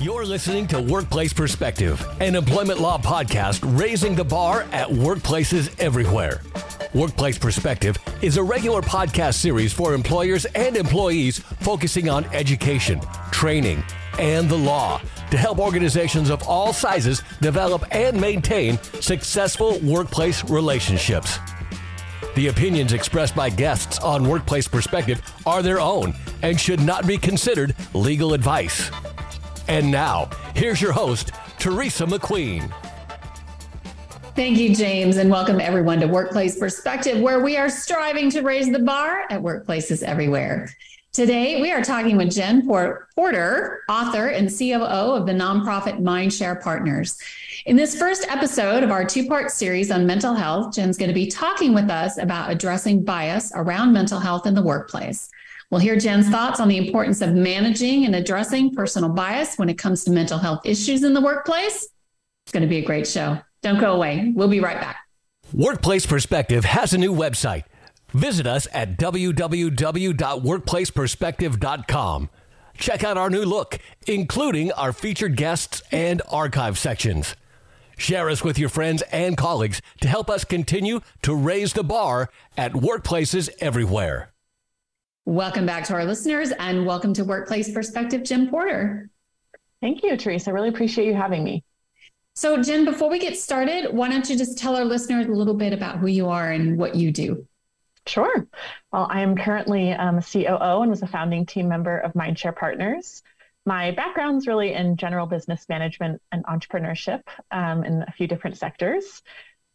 You're listening to Workplace Perspective, an employment law podcast raising the bar at workplaces everywhere. Workplace Perspective is a regular podcast series for employers and employees focusing on education, training, and the law to help organizations of all sizes develop and maintain successful workplace relationships. The opinions expressed by guests on Workplace Perspective are their own and should not be considered legal advice. And now, here's your host, Teresa McQueen. Thank you, James, and welcome everyone to Workplace Perspective, where we are striving to raise the bar at workplaces everywhere. Today, we are talking with Jen Porter, author and COO of the nonprofit Mindshare Partners. In this first episode of our two part series on mental health, Jen's going to be talking with us about addressing bias around mental health in the workplace. We'll hear Jen's thoughts on the importance of managing and addressing personal bias when it comes to mental health issues in the workplace. It's going to be a great show. Don't go away. We'll be right back. Workplace Perspective has a new website. Visit us at www.workplaceperspective.com. Check out our new look, including our featured guests and archive sections. Share us with your friends and colleagues to help us continue to raise the bar at workplaces everywhere. Welcome back to our listeners and welcome to Workplace Perspective, Jen Porter. Thank you, Teresa. I really appreciate you having me. So, Jim, before we get started, why don't you just tell our listeners a little bit about who you are and what you do? Sure. Well, I am currently um, a COO and was a founding team member of Mindshare Partners. My background is really in general business management and entrepreneurship um, in a few different sectors.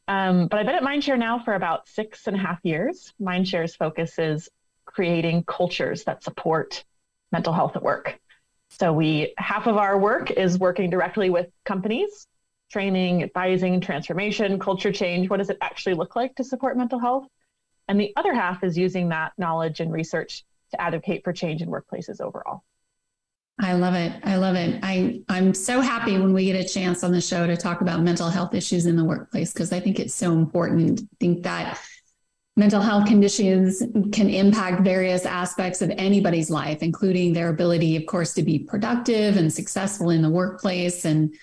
Um, but I've been at Mindshare now for about six and a half years. Mindshare's focus is creating cultures that support mental health at work. So we half of our work is working directly with companies, training, advising, transformation, culture change. What does it actually look like to support mental health? And the other half is using that knowledge and research to advocate for change in workplaces overall. I love it. I love it. I, I'm so happy when we get a chance on the show to talk about mental health issues in the workplace because I think it's so important. I think that mental health conditions can impact various aspects of anybody's life, including their ability, of course, to be productive and successful in the workplace. And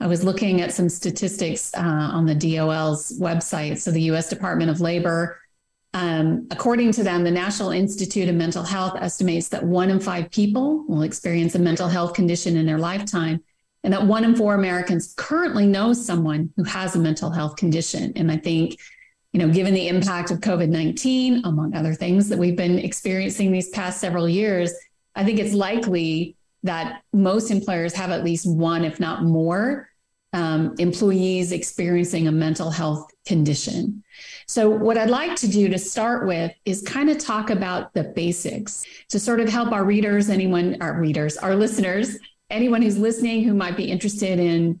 I was looking at some statistics uh, on the DOL's website. So, the US Department of Labor, um, according to them, the National Institute of Mental Health estimates that one in five people will experience a mental health condition in their lifetime. And that one in four Americans currently knows someone who has a mental health condition. And I think you know, given the impact of COVID 19, among other things that we've been experiencing these past several years, I think it's likely that most employers have at least one, if not more, um, employees experiencing a mental health condition. So, what I'd like to do to start with is kind of talk about the basics to sort of help our readers, anyone, our readers, our listeners, anyone who's listening who might be interested in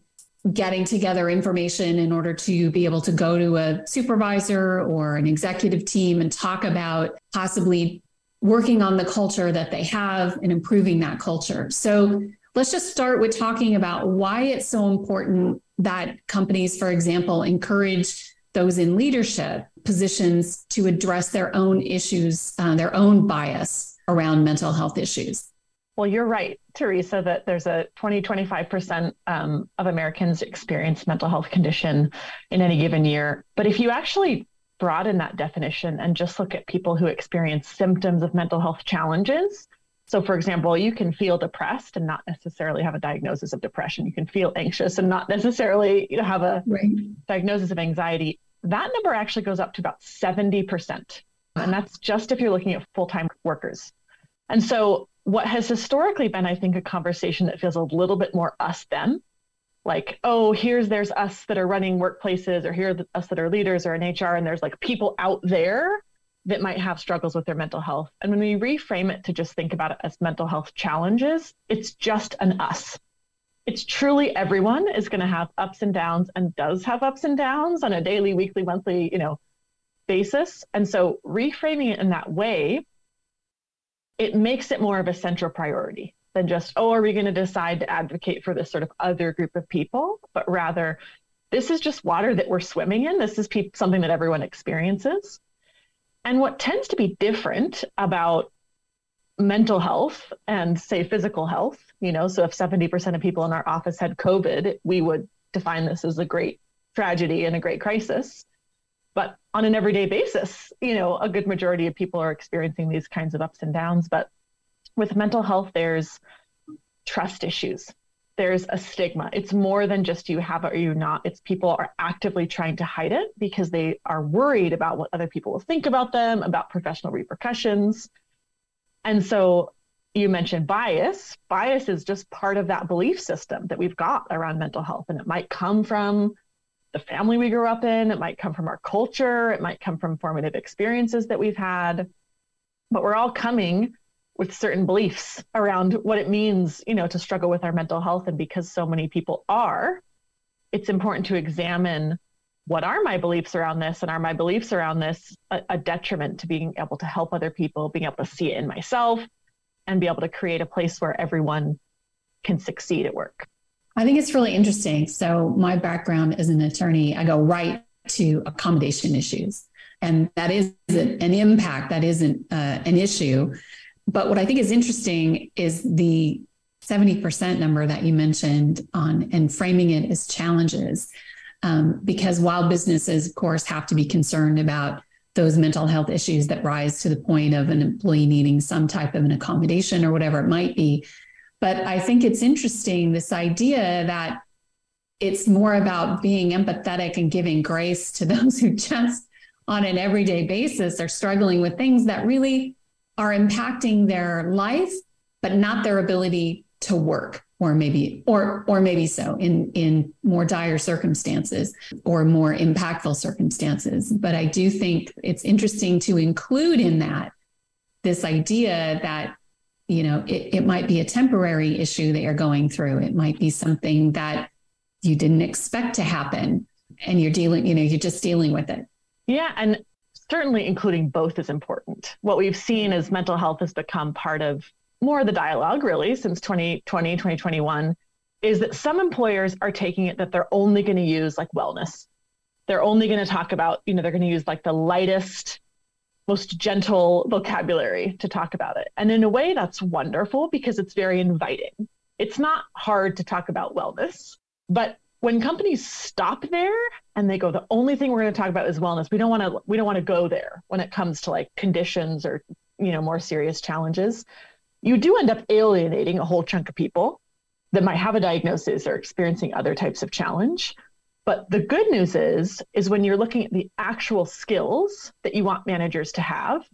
getting together information in order to be able to go to a supervisor or an executive team and talk about possibly working on the culture that they have and improving that culture. So let's just start with talking about why it's so important that companies, for example, encourage those in leadership positions to address their own issues, uh, their own bias around mental health issues. Well, you're right, Teresa, that there's a 20, 25% um, of Americans experience mental health condition in any given year. But if you actually broaden that definition and just look at people who experience symptoms of mental health challenges, so, for example, you can feel depressed and not necessarily have a diagnosis of depression. You can feel anxious and not necessarily you know, have a right. diagnosis of anxiety. That number actually goes up to about 70%. And that's just if you're looking at full time workers. And so, what has historically been, I think, a conversation that feels a little bit more us them, like, oh, here's there's us that are running workplaces, or here us that are leaders or in HR, and there's like people out there that might have struggles with their mental health. And when we reframe it to just think about it as mental health challenges, it's just an us. It's truly everyone is going to have ups and downs and does have ups and downs on a daily, weekly, monthly, you know, basis. And so reframing it in that way it makes it more of a central priority than just, oh, are we going to decide to advocate for this sort of other group of people? But rather, this is just water that we're swimming in. This is pe- something that everyone experiences. And what tends to be different about mental health and say physical health, you know, so if 70% of people in our office had COVID, we would define this as a great tragedy and a great crisis. But on an everyday basis, you know, a good majority of people are experiencing these kinds of ups and downs. But with mental health, there's trust issues. There's a stigma. It's more than just you have it or you not. It's people are actively trying to hide it because they are worried about what other people will think about them, about professional repercussions. And so you mentioned bias. Bias is just part of that belief system that we've got around mental health. And it might come from the family we grew up in, it might come from our culture, it might come from formative experiences that we've had. But we're all coming with certain beliefs around what it means, you know, to struggle with our mental health. And because so many people are, it's important to examine what are my beliefs around this and are my beliefs around this a, a, detriment to being able to help other people being able to see it in myself and be able to create a place where everyone can succeed at work i think it's really interesting so my background as an attorney i go right to accommodation issues and that is an impact that isn't uh, an issue but what i think is interesting is the 70% number that you mentioned on and framing it as challenges um, because while businesses, of course, have to be concerned about those mental health issues that rise to the point of an employee needing some type of an accommodation or whatever it might be. But I think it's interesting this idea that it's more about being empathetic and giving grace to those who just on an everyday basis are struggling with things that really are impacting their life, but not their ability to work or maybe or or maybe so in in more dire circumstances or more impactful circumstances. But i do think it's interesting to include in that this idea that you know it, it might be a temporary issue that you're going through. It might be something that you didn't expect to happen and you're dealing you know you're just dealing with it. Yeah and certainly including both is important. What we've seen is mental health has become part of more of the dialogue really since 2020, 2021 is that some employers are taking it that they're only going to use like wellness. They're only going to talk about, you know, they're going to use like the lightest, most gentle vocabulary to talk about it. And in a way, that's wonderful because it's very inviting. It's not hard to talk about wellness, but when companies stop there and they go, the only thing we're going to talk about is wellness. We don't want to. We don't want to go there when it comes to like conditions or you know more serious challenges you do end up alienating a whole chunk of people that might have a diagnosis or experiencing other types of challenge. But the good news is, is when you're looking at the actual skills that you want managers to have,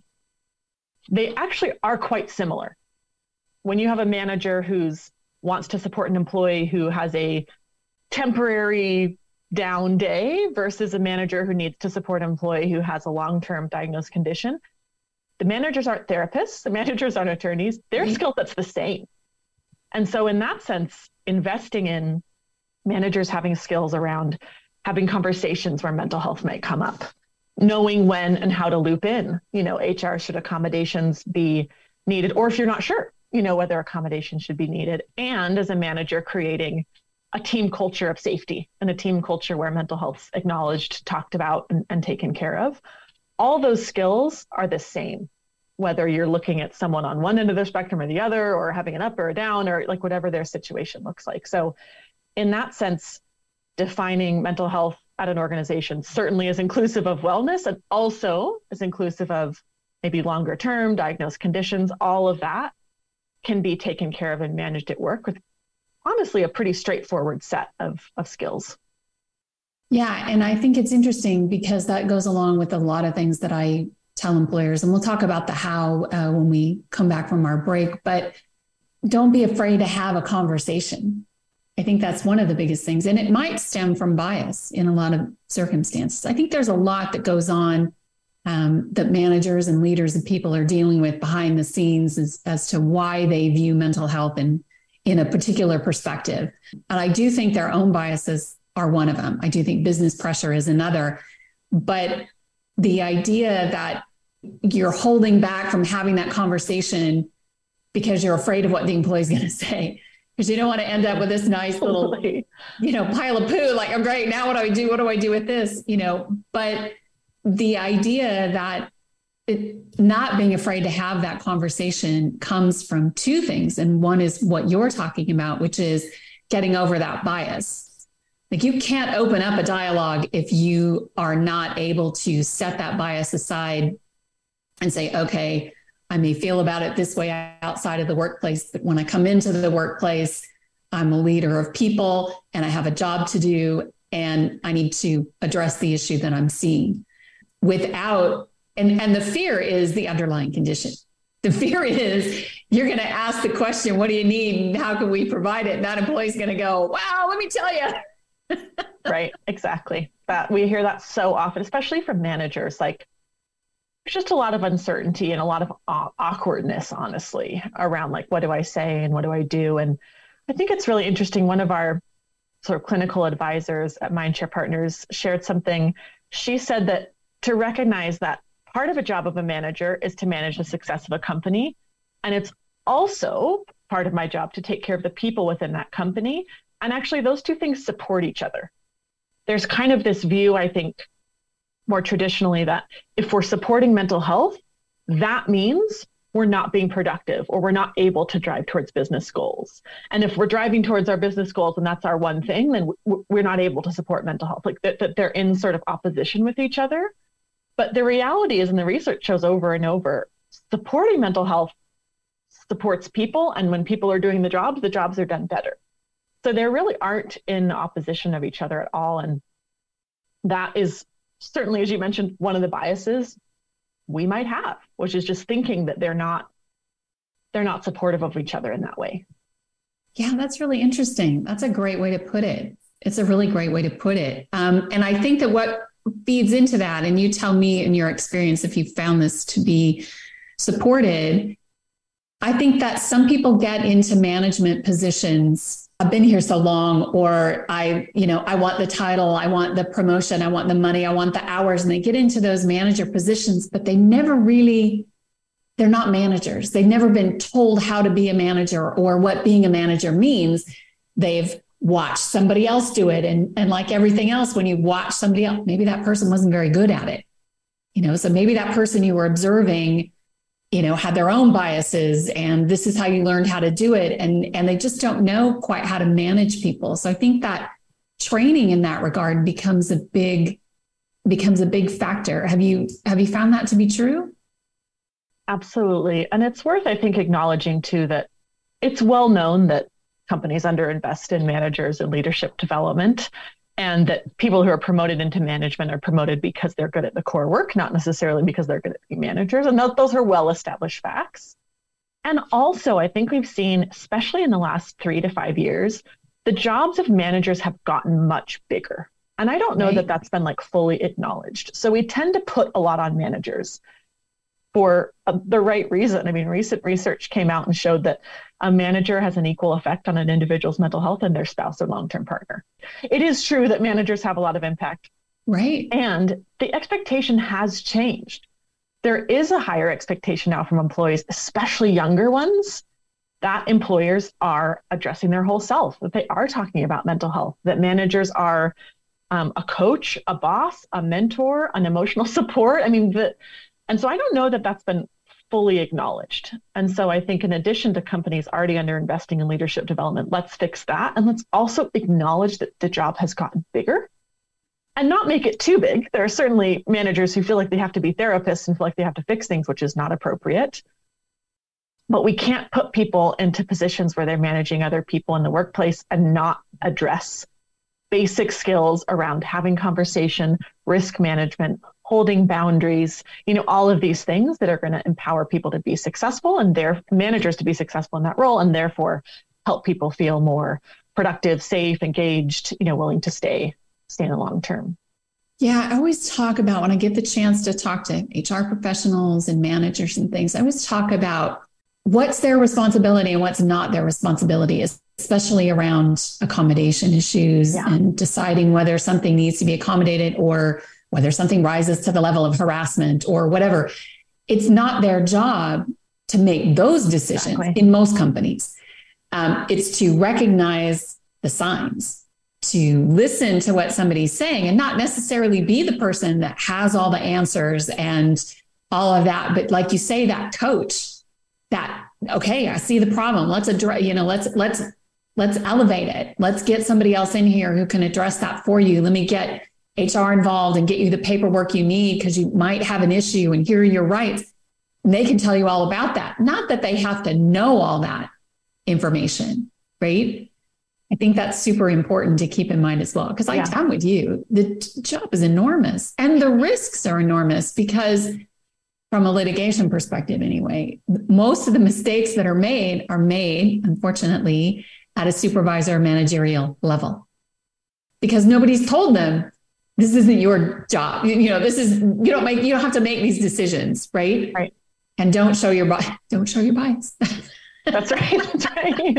they actually are quite similar. When you have a manager who's wants to support an employee who has a temporary down day versus a manager who needs to support an employee who has a long-term diagnosed condition, the managers aren't therapists, the managers aren't attorneys, their mm-hmm. skill set's the same. And so, in that sense, investing in managers having skills around having conversations where mental health might come up, knowing when and how to loop in, you know, HR should accommodations be needed, or if you're not sure, you know, whether accommodations should be needed. And as a manager, creating a team culture of safety and a team culture where mental health's acknowledged, talked about, and, and taken care of. All those skills are the same whether you're looking at someone on one end of the spectrum or the other or having an up or a down or like whatever their situation looks like. So in that sense defining mental health at an organization certainly is inclusive of wellness and also is inclusive of maybe longer term diagnosed conditions all of that can be taken care of and managed at work with honestly a pretty straightforward set of, of skills yeah. And I think it's interesting because that goes along with a lot of things that I tell employers. And we'll talk about the how uh, when we come back from our break. But don't be afraid to have a conversation. I think that's one of the biggest things. And it might stem from bias in a lot of circumstances. I think there's a lot that goes on um, that managers and leaders and people are dealing with behind the scenes as, as to why they view mental health in, in a particular perspective. And I do think their own biases are one of them. I do think business pressure is another. But the idea that you're holding back from having that conversation because you're afraid of what the employee is going to say because you don't want to end up with this nice little you know pile of poo like i'm great now what do i do what do i do with this you know but the idea that it, not being afraid to have that conversation comes from two things. And one is what you're talking about, which is getting over that bias. Like you can't open up a dialogue if you are not able to set that bias aside and say, okay, I may feel about it this way outside of the workplace, but when I come into the workplace, I'm a leader of people and I have a job to do and I need to address the issue that I'm seeing without and and the fear is the underlying condition. The fear is you're going to ask the question, what do you need and how can we provide it? And that employee's going to go, wow, let me tell you. right, exactly. That we hear that so often, especially from managers like there's just a lot of uncertainty and a lot of awkwardness honestly around like what do I say and what do I do and I think it's really interesting. One of our sort of clinical advisors at Mindshare Partners shared something. She said that to recognize that part of a job of a manager is to manage the success of a company. And it's also part of my job to take care of the people within that company. And actually, those two things support each other. There's kind of this view, I think, more traditionally, that if we're supporting mental health, that means we're not being productive or we're not able to drive towards business goals. And if we're driving towards our business goals and that's our one thing, then we're not able to support mental health. Like that, they're in sort of opposition with each other. But the reality is, and the research shows over and over, supporting mental health supports people. And when people are doing the jobs, the jobs are done better. So they really aren't in opposition of each other at all. And that is certainly, as you mentioned, one of the biases we might have, which is just thinking that they're not they're not supportive of each other in that way. Yeah, that's really interesting. That's a great way to put it. It's a really great way to put it. Um, and I think that what feeds into that, and you tell me in your experience if you found this to be supported, I think that some people get into management positions I've been here so long, or I, you know, I want the title, I want the promotion, I want the money, I want the hours. And they get into those manager positions, but they never really, they're not managers. They've never been told how to be a manager or what being a manager means. They've watched somebody else do it. And, and like everything else, when you watch somebody else, maybe that person wasn't very good at it. You know, so maybe that person you were observing you know had their own biases and this is how you learned how to do it. And and they just don't know quite how to manage people. So i think that training in that regard becomes a big becomes a big factor. Have you have you found that to be true? Absolutely. And it's worth i think acknowledging too that it's well known that companies underinvest in managers and leadership development and that people who are promoted into management are promoted because they're good at the core work, not necessarily because they're good at being managers. And those, those are well established facts. And also, I think we've seen, especially in the last three to five years, the jobs of managers have gotten much bigger. And I don't know right. that that's been like fully acknowledged. So we tend to put a lot on managers for uh, the right reason. I mean, recent research came out and showed that a manager has an equal effect on an individual's mental health and their spouse or long term partner. It is true that managers have a lot of impact. Right. And the expectation has changed. There is a higher expectation now from employees, especially younger ones, that employers are addressing their whole self, that they are talking about mental health, that managers are um, a coach, a boss, a mentor, an emotional support. I mean, the, and so I don't know that that's been fully acknowledged. And so I think in addition to companies already under investing in leadership development, let's fix that. And let's also acknowledge that the job has gotten bigger and not make it too big. There are certainly managers who feel like they have to be therapists and feel like they have to fix things, which is not appropriate. But we can't put people into positions where they're managing other people in the workplace and not address basic skills around having conversation, risk management, holding boundaries, you know, all of these things that are going to empower people to be successful and their managers to be successful in that role and therefore help people feel more productive, safe, engaged, you know, willing to stay, stay in the long term. Yeah, I always talk about when I get the chance to talk to HR professionals and managers and things, I always talk about what's their responsibility and what's not their responsibility, especially around accommodation issues yeah. and deciding whether something needs to be accommodated or whether something rises to the level of harassment or whatever. It's not their job to make those decisions exactly. in most companies. Um, it's to recognize the signs, to listen to what somebody's saying, and not necessarily be the person that has all the answers and all of that. But like you say, that coach, that okay, I see the problem. Let's address, you know, let's let's let's elevate it. Let's get somebody else in here who can address that for you. Let me get HR involved and get you the paperwork you need because you might have an issue and here are your rights. And they can tell you all about that. Not that they have to know all that information, right? I think that's super important to keep in mind as well. Because yeah. I'm with you, the job is enormous and the risks are enormous because, from a litigation perspective, anyway, most of the mistakes that are made are made, unfortunately, at a supervisor managerial level because nobody's told them this isn't your job. You, you know, this is you don't make you don't have to make these decisions, right? Right. And don't show your bias. Don't show your bias. That's right. That's right.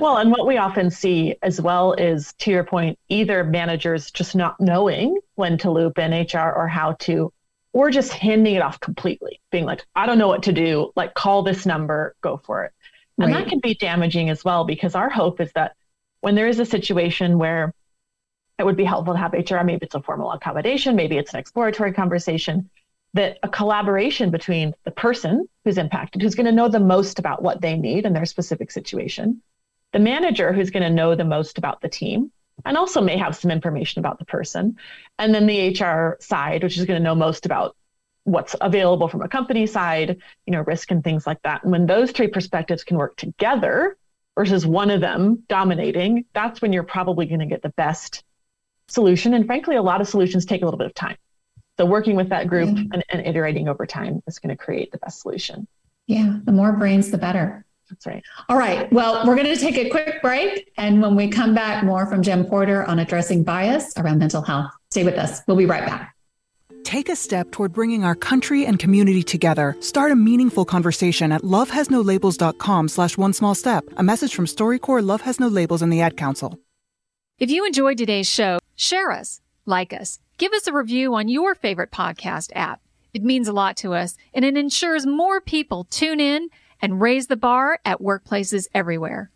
well, and what we often see as well is, to your point, either managers just not knowing when to loop in HR or how to, or just handing it off completely, being like, I don't know what to do. Like, call this number, go for it. And right. that can be damaging as well, because our hope is that when there is a situation where it would be helpful to have HR, maybe it's a formal accommodation, maybe it's an exploratory conversation, that a collaboration between the person who's impacted, who's going to know the most about what they need in their specific situation, the manager who's going to know the most about the team, and also may have some information about the person, and then the HR side, which is going to know most about what's available from a company side, you know, risk and things like that. And when those three perspectives can work together versus one of them dominating, that's when you're probably going to get the best solution. And frankly, a lot of solutions take a little bit of time. So working with that group and, and iterating over time is going to create the best solution. Yeah, the more brains, the better. That's right. All right. Well, we're going to take a quick break. And when we come back, more from Jen Porter on addressing bias around mental health. Stay with us. We'll be right back. Take a step toward bringing our country and community together. Start a meaningful conversation at lovehasnolabels.com slash one small step. A message from StoryCorps Love Has No Labels and the Ad Council. If you enjoyed today's show, share us, like us Give us a review on your favorite podcast app. It means a lot to us and it ensures more people tune in and raise the bar at workplaces everywhere.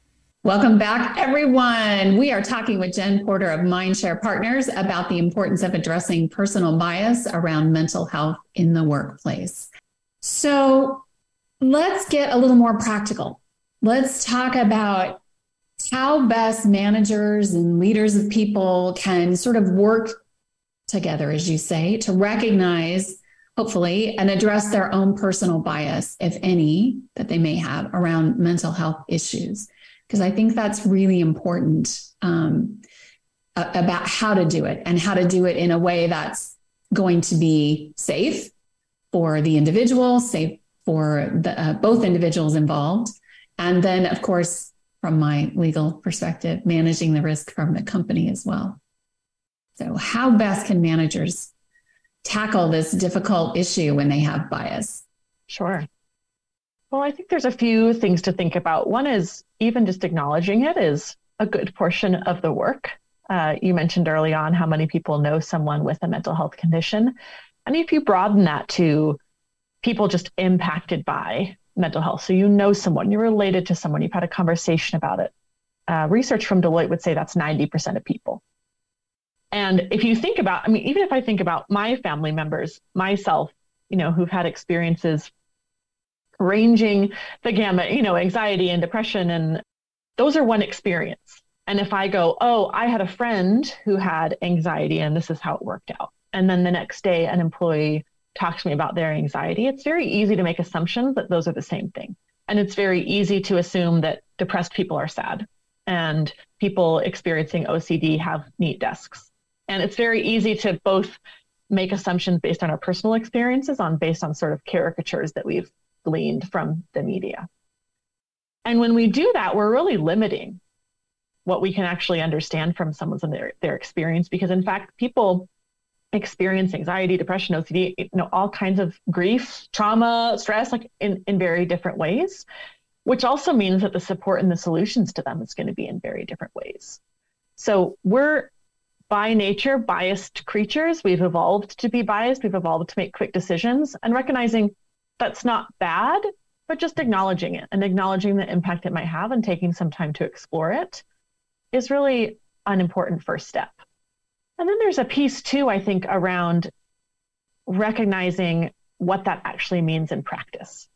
Welcome back, everyone. We are talking with Jen Porter of Mindshare Partners about the importance of addressing personal bias around mental health in the workplace. So let's get a little more practical. Let's talk about how best managers and leaders of people can sort of work together, as you say, to recognize, hopefully, and address their own personal bias, if any, that they may have around mental health issues. Because I think that's really important um, about how to do it and how to do it in a way that's going to be safe for the individual, safe for the, uh, both individuals involved. And then, of course, from my legal perspective, managing the risk from the company as well. So, how best can managers tackle this difficult issue when they have bias? Sure. Well, I think there's a few things to think about. One is even just acknowledging it is a good portion of the work. Uh, you mentioned early on how many people know someone with a mental health condition. And if you broaden that to people just impacted by mental health, so you know someone, you're related to someone, you've had a conversation about it. Uh, research from Deloitte would say that's 90% of people. And if you think about, I mean, even if I think about my family members, myself, you know, who've had experiences ranging the gamut, you know, anxiety and depression, and those are one experience. And if I go, oh, I had a friend who had anxiety and this is how it worked out. And then the next day, an employee talks to me about their anxiety, it's very easy to make assumptions that those are the same thing. And it's very easy to assume that depressed people are sad and people experiencing OCD have neat desks and it's very easy to both make assumptions based on our personal experiences on based on sort of caricatures that we've gleaned from the media. And when we do that, we're really limiting what we can actually understand from someone's their, their experience because in fact people experience anxiety, depression, OCD, you know, all kinds of grief, trauma, stress, like in, in very different ways, which also means that the support and the solutions to them is going to be in very different ways. So we're by nature biased creatures. We've evolved to be biased. We've evolved to make quick decisions and recognizing that's not bad, but just acknowledging it and acknowledging the impact it might have and taking some time to explore it is really an important first step. And then there's a piece too, I think, around recognizing what that actually means in practice.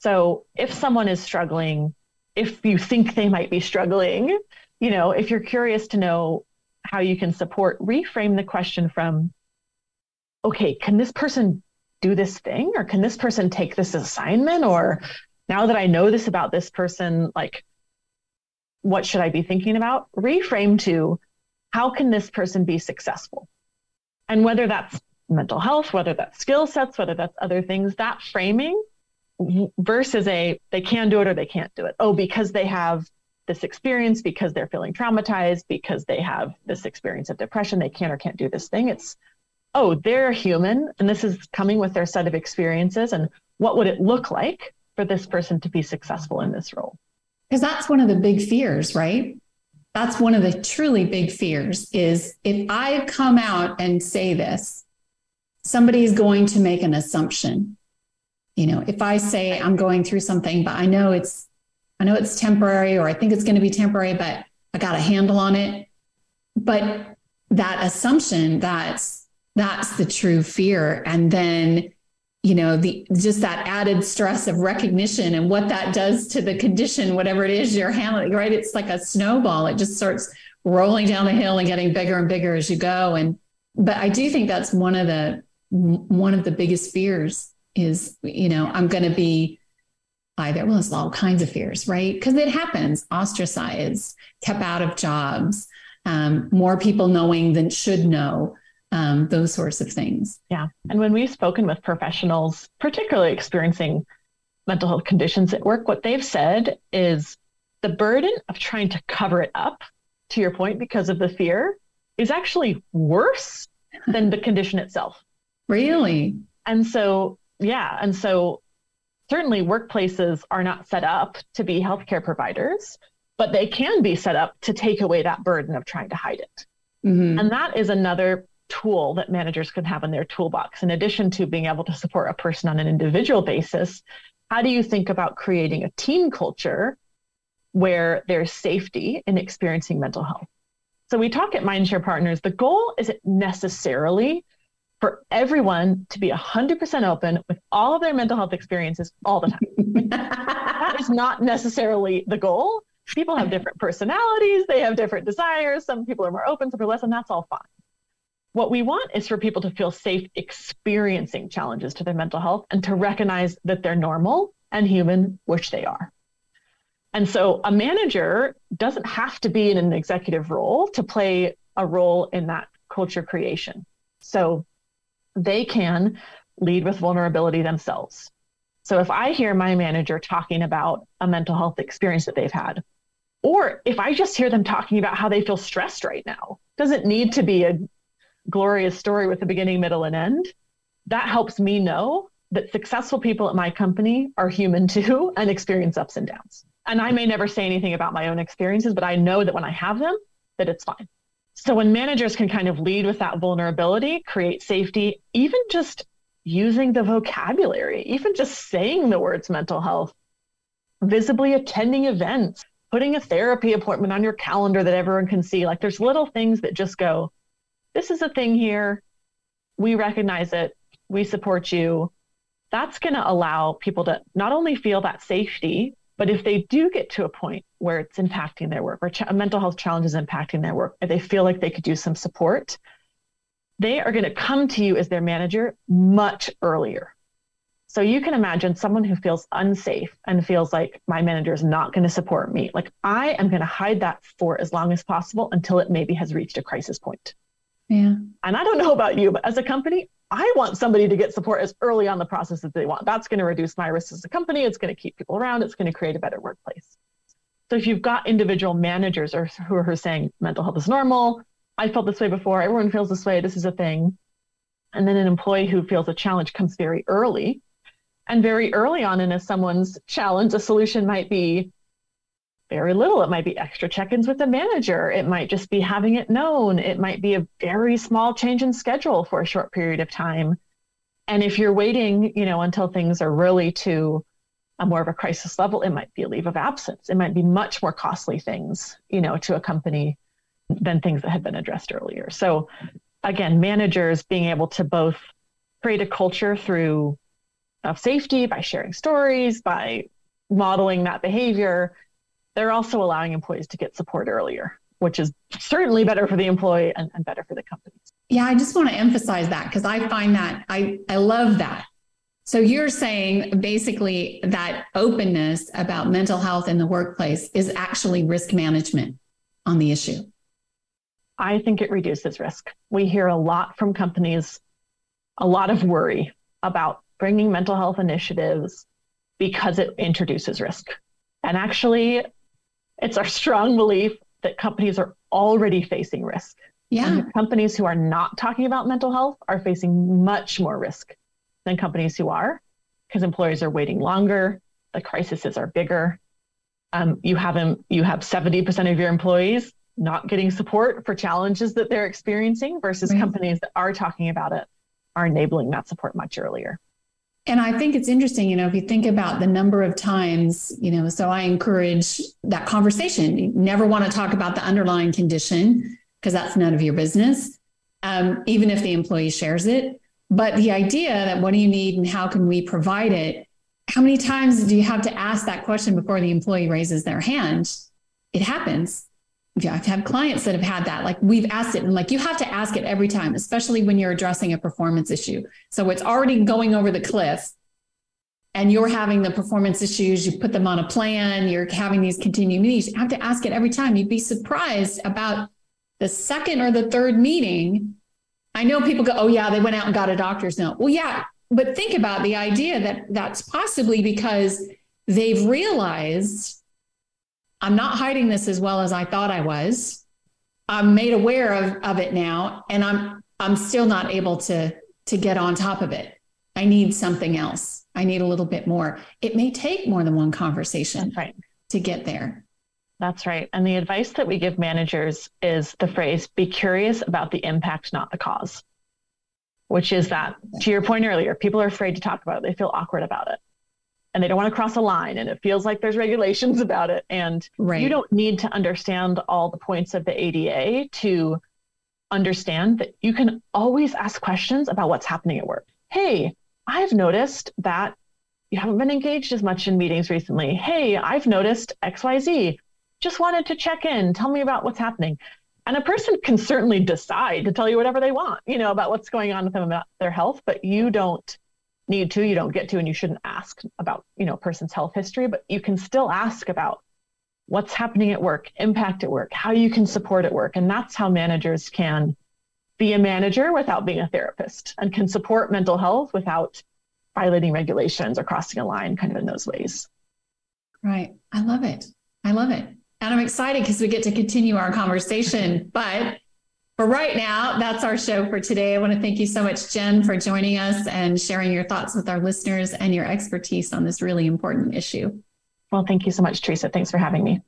So if someone is struggling, if you think they might be struggling, you know, if you're curious to know how you can support, reframe the question from, okay, can this person do this thing? Or can this person take this assignment? Or now that I know this about this person, like, what should I be thinking about? Reframe to, how can this person be successful? And whether that's mental health, whether that's skill sets, whether that's other things, that framing versus a they can do it or they can't do it. Oh, because they have this experience, because they're feeling traumatized, because they have this experience of depression, they can or can't do this thing. It's, oh, they're human and this is coming with their set of experiences. And what would it look like for this person to be successful in this role? Because that's one of the big fears, right? That's one of the truly big fears is if I come out and say this, somebody's going to make an assumption. You know, if I say I'm going through something, but I know it's I know it's temporary or I think it's going to be temporary, but I got a handle on it. But that assumption, that's that's the true fear. And then, you know, the just that added stress of recognition and what that does to the condition, whatever it is you're handling, right? It's like a snowball. It just starts rolling down the hill and getting bigger and bigger as you go. And but I do think that's one of the one of the biggest fears is, you know, I'm going to be either, well, it's all kinds of fears, right? Because it happens, ostracized, kept out of jobs, um, more people knowing than should know, um, those sorts of things. Yeah. And when we've spoken with professionals, particularly experiencing mental health conditions at work, what they've said is the burden of trying to cover it up, to your point, because of the fear, is actually worse than the condition itself. Really? And so, yeah. And so, certainly workplaces are not set up to be healthcare providers, but they can be set up to take away that burden of trying to hide it. Mm-hmm. And that is another tool that managers can have in their toolbox. In addition to being able to support a person on an individual basis, how do you think about creating a team culture where there's safety in experiencing mental health? So we talk at Mindshare Partners, the goal isn't necessarily for everyone to be 100% open with all of their mental health experiences all the time. that is not necessarily the goal. People have different personalities, they have different desires. Some people are more open, some are less, and that's all fine. What we want is for people to feel safe experiencing challenges to their mental health and to recognize that they're normal and human, which they are. And so a manager doesn't have to be in an executive role to play a role in that culture creation. So they can lead with vulnerability themselves. So if I hear my manager talking about a mental health experience that they've had, or if I just hear them talking about how they feel stressed right now, doesn't need to be a glorious story with a beginning, middle, and end. That helps me know that successful people at my company are human too and experience ups and downs. And I may never say anything about my own experiences, but I know that when I have them, that it's fine. So when managers can kind of lead with that vulnerability, create safety, even just using the vocabulary, even just saying the words mental health, visibly attending events, putting a therapy appointment on your calendar that everyone can see. Like there's little things that just go, this is a thing here. We recognize it. We support you. That's going to allow people to not only feel that safety, but if they do get to a point where it's impacting their work or ch- mental health challenges impacting their work, they feel like they could use some support, they are going to come to you as their manager much earlier. So you can imagine someone who feels unsafe and feels like my manager is not going to support me. Like I am going to hide that for as long as possible until it maybe has reached a crisis point. Yeah. And I don't know about you, but as a company, I want somebody to get support as early on the process as they want. That's going to reduce my risk as a company. It's going to keep people around. It's going to create a better workplace. So if you've got individual managers or who are saying mental health is normal, I felt this way before, everyone feels this way, this is a thing. And then an employee who feels a challenge comes very early. And very early on in a someone's challenge, a solution might be very little. It might be extra check ins with the manager. It might just be having it known. It might be a very small change in schedule for a short period of time. And if you're waiting, you know, until things are really to a more of a crisis level, it might be a leave of absence. It might be much more costly things, you know, to a company than things that had been addressed earlier. So again, managers being able to both create a culture through of safety by sharing stories, by modeling that behavior, they're also allowing employees to get support earlier, which is certainly better for the employee and, and better for the company. Yeah, I just want to emphasize that because I find that I, I love that. So you're saying basically that openness about mental health in the workplace is actually risk management on the issue. I think it reduces risk. We hear a lot from companies, a lot of worry about bringing mental health initiatives because it introduces risk. And actually, it's our strong belief that companies are already facing risk. Yeah. And companies who are not talking about mental health are facing much more risk than companies who are, because employers are waiting longer, the crises are bigger. Um, you have them, you have 70% of your employees not getting support for challenges that they're experiencing versus right. companies that are talking about it are enabling that support much earlier. And I think it's interesting, you know, if you think about the number of times, you know, so I encourage that conversation. You never want to talk about the underlying condition because that's none of your business, um, even if the employee shares it. But the idea that what do you need and how can we provide it? How many times do you have to ask that question before the employee raises their hand? It happens. Yeah, I've had clients that have had that. Like we've asked it, and like you have to ask it every time, especially when you're addressing a performance issue. So it's already going over the cliff, and you're having the performance issues. You put them on a plan. You're having these continuing meetings. You have to ask it every time. You'd be surprised about the second or the third meeting. I know people go, "Oh yeah, they went out and got a doctor's note." Well, yeah, but think about the idea that that's possibly because they've realized I'm not hiding this as well as I thought I was. I'm made aware of, of it now, and I'm I'm still not able to to get on top of it. I need something else. I need a little bit more. It may take more than one conversation right. to get there. That's right. And the advice that we give managers is the phrase be curious about the impact, not the cause, which is that, to your point earlier, people are afraid to talk about it. They feel awkward about it and they don't want to cross a line and it feels like there's regulations about it and right. you don't need to understand all the points of the ADA to understand that you can always ask questions about what's happening at work. Hey, I've noticed that you haven't been engaged as much in meetings recently. Hey, I've noticed XYZ. Just wanted to check in. Tell me about what's happening. And a person can certainly decide to tell you whatever they want, you know, about what's going on with them about their health, but you don't need to, you don't get to, and you shouldn't ask about, you know, a person's health history, but you can still ask about what's happening at work, impact at work, how you can support at work. And that's how managers can be a manager without being a therapist and can support mental health without violating regulations or crossing a line kind of in those ways. Right. I love it. I love it. And I'm excited because we get to continue our conversation. But for right now, that's our show for today. I want to thank you so much, Jen, for joining us and sharing your thoughts with our listeners and your expertise on this really important issue. Well, thank you so much, Teresa. Thanks for having me.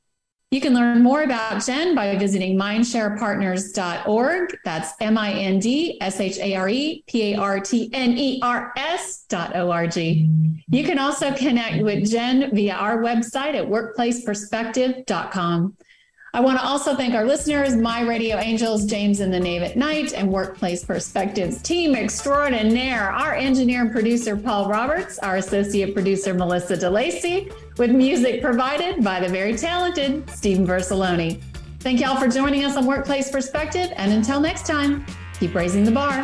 You can learn more about Jen by visiting mindsharepartners.org. That's M I N D S H A R E P A R T N E R S dot O R G. You can also connect with Jen via our website at workplaceperspective.com. I want to also thank our listeners, my radio angels, James and the Knave at Night, and Workplace Perspectives team extraordinaire, our engineer and producer, Paul Roberts, our associate producer, Melissa DeLacy, with music provided by the very talented Stephen Versaloni. Thank y'all for joining us on Workplace Perspective, and until next time, keep raising the bar.